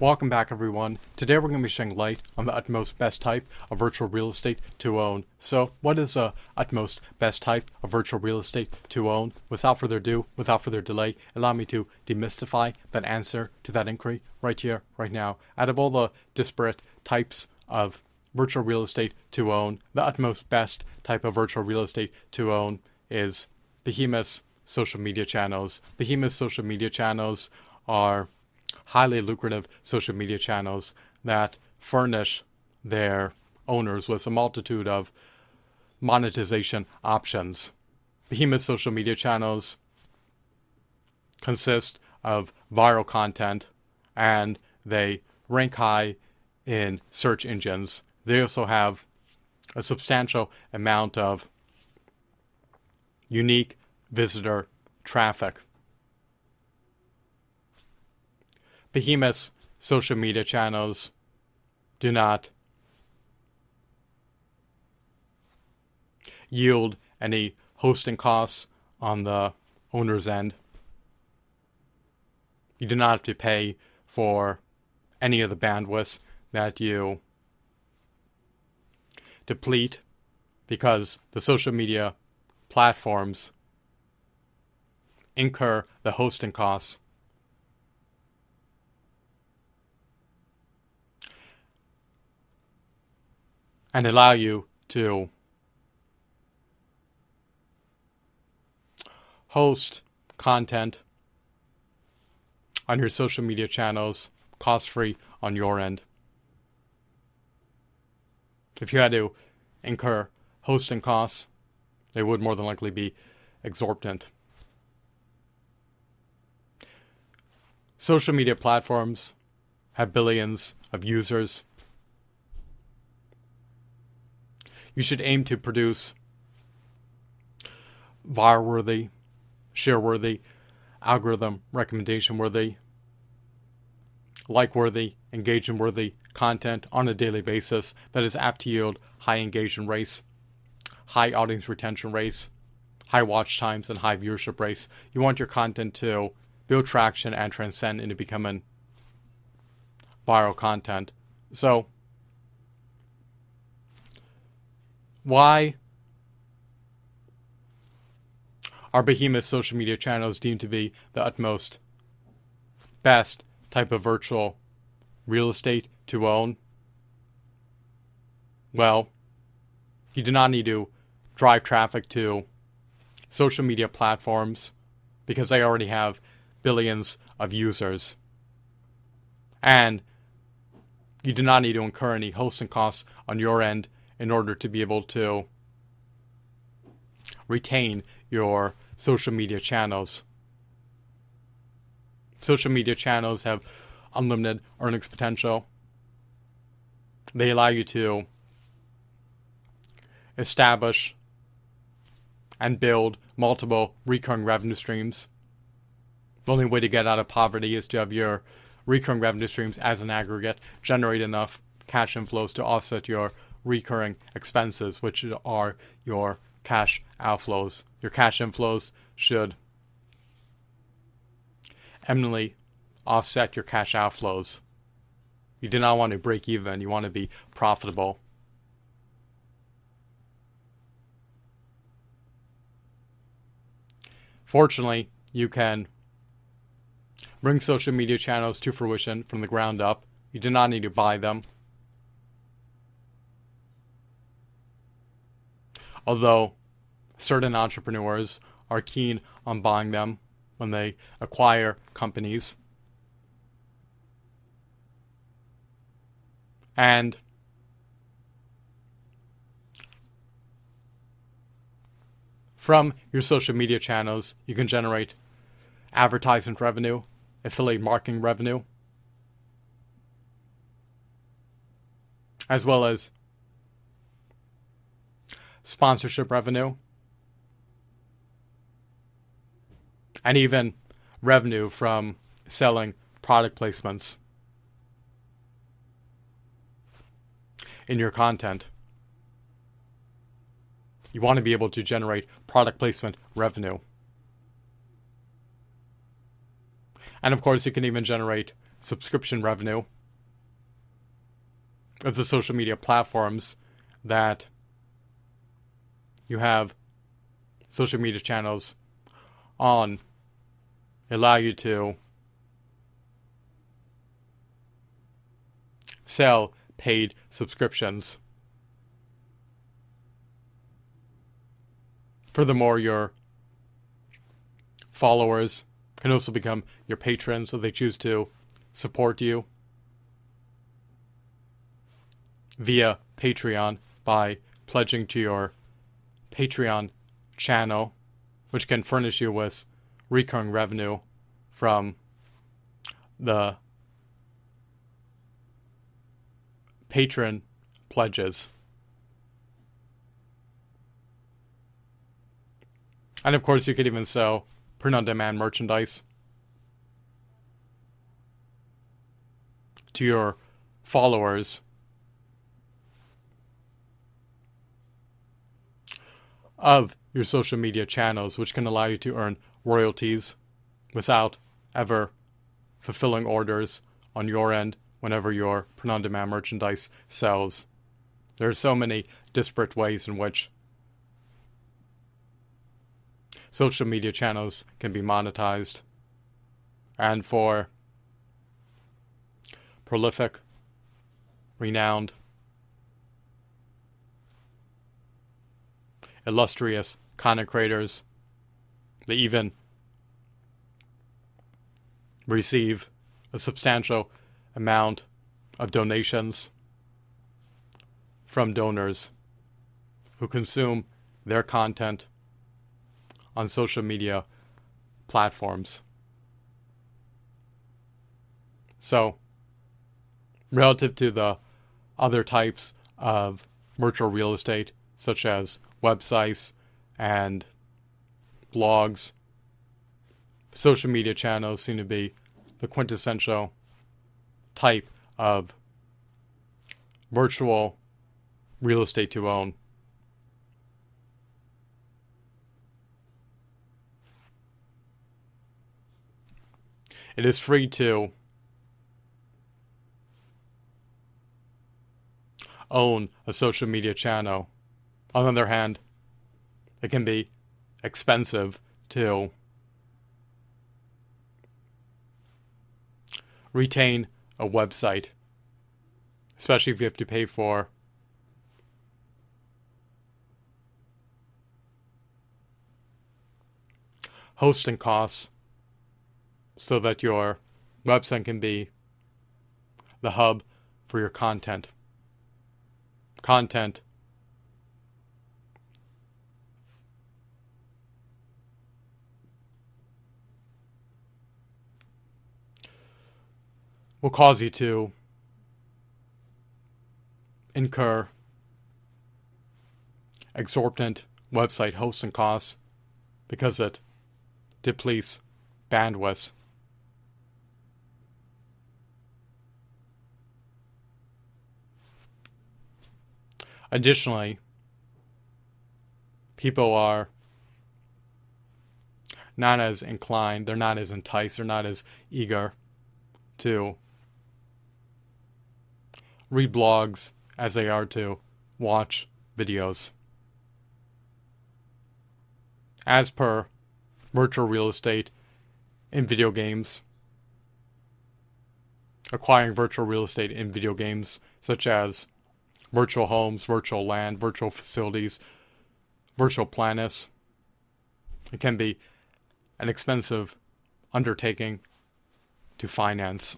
Welcome back, everyone. Today we're going to be shedding light on the utmost best type of virtual real estate to own. So, what is the utmost best type of virtual real estate to own? Without further ado, without further delay, allow me to demystify that answer to that inquiry right here, right now. Out of all the disparate types of virtual real estate to own, the utmost best type of virtual real estate to own is behemoth social media channels. Behemoth social media channels are highly lucrative social media channels that furnish their owners with a multitude of monetization options. Behemoth social media channels consist of viral content and they rank high in search engines. They also have a substantial amount of unique visitor traffic. Behemoth's social media channels do not yield any hosting costs on the owner's end. You do not have to pay for any of the bandwidth that you deplete because the social media platforms incur the hosting costs and allow you to host content on your social media channels cost free on your end. If you had to incur hosting costs, they would more than likely be exorbitant. Social media platforms have billions of users you should aim to produce viral worthy, share worthy, algorithm recommendation worthy, like worthy, engagement worthy content on a daily basis that is apt to yield high engagement rates, high audience retention rates, high watch times, and high viewership rates. You want your content to build traction and transcend into becoming viral content. So, Why are behemoth social media channels deemed to be the utmost best type of virtual real estate to own? Well, you do not need to drive traffic to social media platforms because they already have billions of users. And you do not need to incur any hosting costs on your end in order to be able to retain your social media channels. Social media channels have unlimited earnings potential. They allow you to establish and build multiple recurring revenue streams. The only way to get out of poverty is to have your recurring revenue streams as an aggregate generate enough cash inflows to offset your recurring expenses, which are your cash outflows. Your cash inflows should eminently offset your cash outflows. You do not want to break even, you want to be profitable. Fortunately, you can bring social media channels to fruition from the ground up. You do not need to buy them. Although certain entrepreneurs are keen on buying them when they acquire companies. And from your social media channels, you can generate advertisement revenue, affiliate marketing revenue, as well as sponsorship revenue, and even revenue from selling product placements in your content. You want to be able to generate product placement revenue. And of course, you can even generate subscription revenue of the social media platforms that you have social media channels on allow you to sell paid subscriptions. Furthermore, your followers can also become your patrons if they choose to support you via Patreon by pledging to your Patreon channel, which can furnish you with recurring revenue from the patron pledges. And of course, you could even sell print on demand merchandise to your followers of your social media channels, which can allow you to earn royalties without ever fulfilling orders on your end whenever your print on demand merchandise sells. There are so many disparate ways in which social media channels can be monetized. And for prolific, renowned, illustrious content creators, they even receive a substantial amount of donations from donors who consume their content on social media platforms. So, relative to the other types of virtual real estate, such as websites and blogs, social media channels seem to be the quintessential type of virtual real estate to own. It is free to own a social media channel. On the other hand, it can be expensive to retain a website, especially if you have to pay for hosting costs so that your website can be the hub for your content. Content will cause you to incur exorbitant website hosting costs because it depletes bandwidth. Additionally, people are not as inclined, they're not as enticed, they're not as eager to read blogs as they are to watch videos. As per virtual real estate in video games, acquiring virtual real estate in video games such as virtual homes, virtual land, virtual facilities, virtual planets. It can be an expensive undertaking to finance.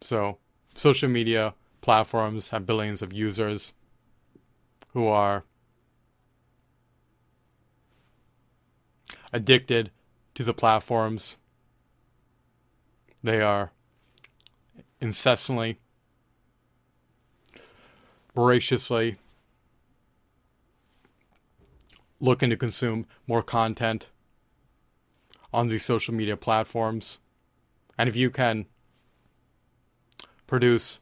So, social media platforms have billions of users who are addicted to the platforms. They are incessantly, voraciously looking to consume more content on these social media platforms. And if you can produce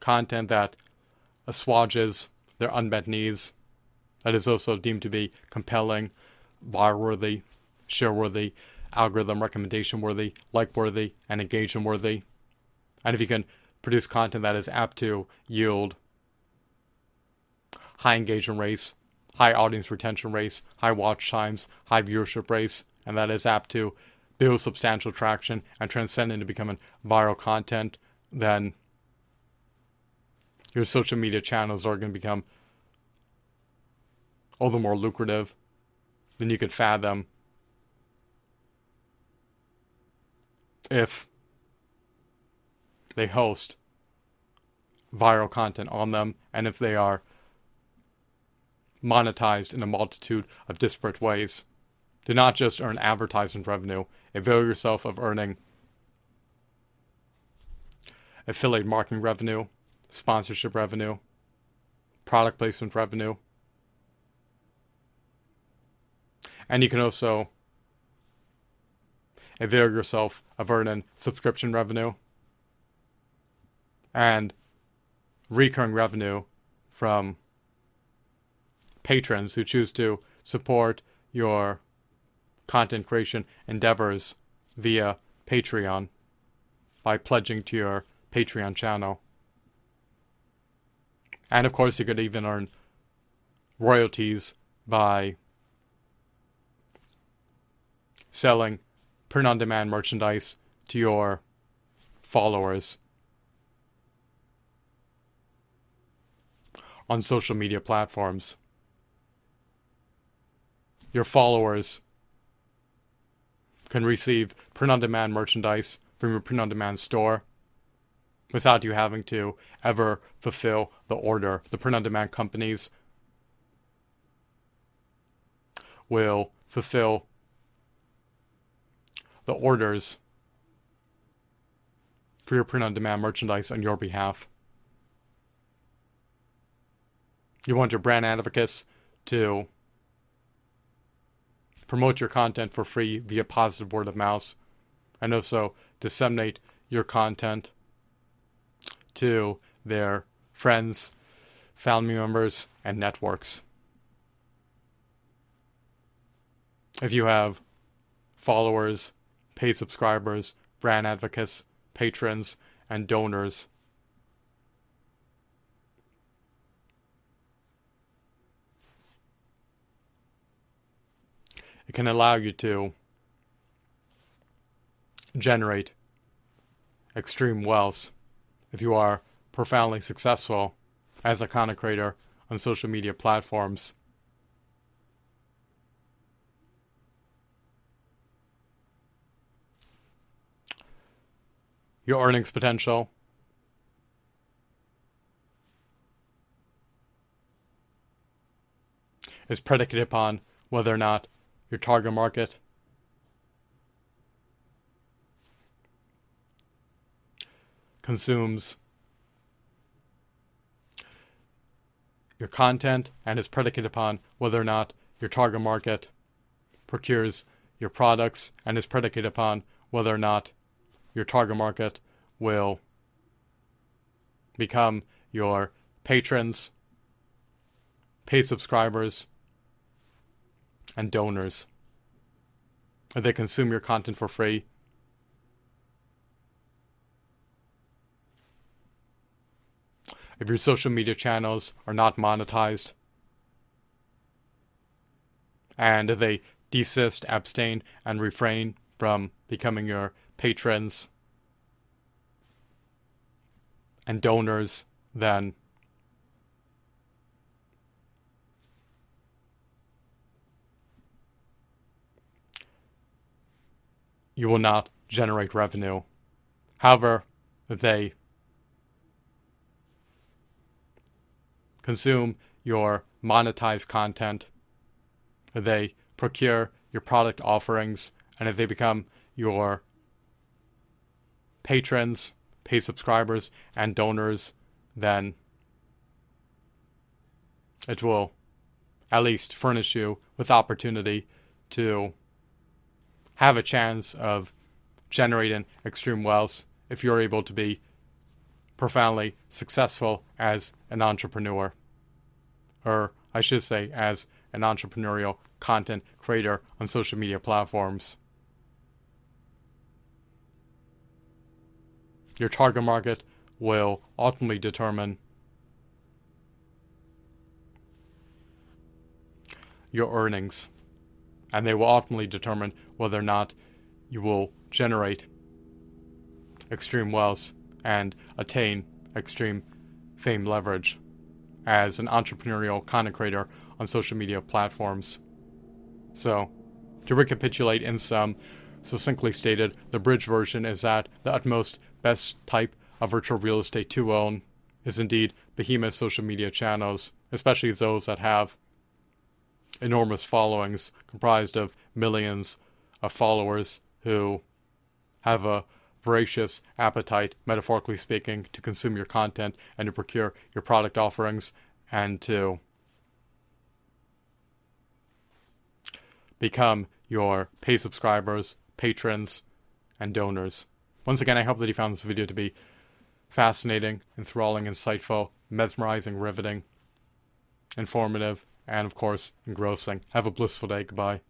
content that assuages their unmet needs, that is also deemed to be compelling, viral worthy, share worthy, algorithm recommendation worthy, like worthy, and engagement worthy. And if you can produce content that is apt to yield high engagement rates, high audience retention rates, high watch times, high viewership rates, and that is apt to build substantial traction and transcend into becoming viral content, then your social media channels are going to become all the more lucrative than you could fathom if they host viral content on them and if they are monetized in a multitude of disparate ways. Do not just earn advertisement revenue, avail yourself of earning affiliate marketing revenue, sponsorship revenue, product placement revenue. And you can also avail yourself of earning subscription revenue and recurring revenue from patrons who choose to support your content creation endeavors via Patreon by pledging to your Patreon channel. And of course, you could even earn royalties by selling print on demand merchandise to your followers on social media platforms. Your followers can receive print on demand merchandise from your print on demand store without you having to ever fulfill the order. The print on demand companies will fulfill the orders for your print on demand merchandise on your behalf. You want your brand advocates to promote your content for free via positive word of mouth and also disseminate your content to their friends, family members, and networks. If you have followers, paid subscribers, brand advocates, patrons, and donors, it can allow you to generate extreme wealth if you are profoundly successful as a content creator on social media platforms. Your earnings potential is predicated upon whether or not your target market consumes your content and is predicated upon whether or not your target market procures your products and is predicated upon whether or not your target market will become your patrons, paid subscribers, and donors. They consume your content for free. If your social media channels are not monetized, and they desist, abstain, and refrain from becoming your patrons and donors, then you will not generate revenue. However, they consume your monetized content, they procure your product offerings, and if they become your patrons, pay subscribers, and donors, then it will at least furnish you with opportunity to have a chance of generating extreme wealth if you're able to be profoundly successful as an entrepreneur. Or I should say, as an entrepreneurial content creator on social media platforms. Your target market will ultimately determine your earnings, and they will ultimately determine whether or not you will generate extreme wealth and attain extreme fame leverage as an entrepreneurial content creator on social media platforms. So, to recapitulate in sum, succinctly stated, the bridge version is that the utmost best type of virtual real estate to own is indeed behemoth social media channels, especially those that have enormous followings comprised of millions of followers who have a voracious appetite, metaphorically speaking, to consume your content and to procure your product offerings and to become your pay subscribers, patrons, and donors. Once again, I hope that you found this video to be fascinating, enthralling, insightful, mesmerizing, riveting, informative, and of course, engrossing. Have a blissful day. Goodbye.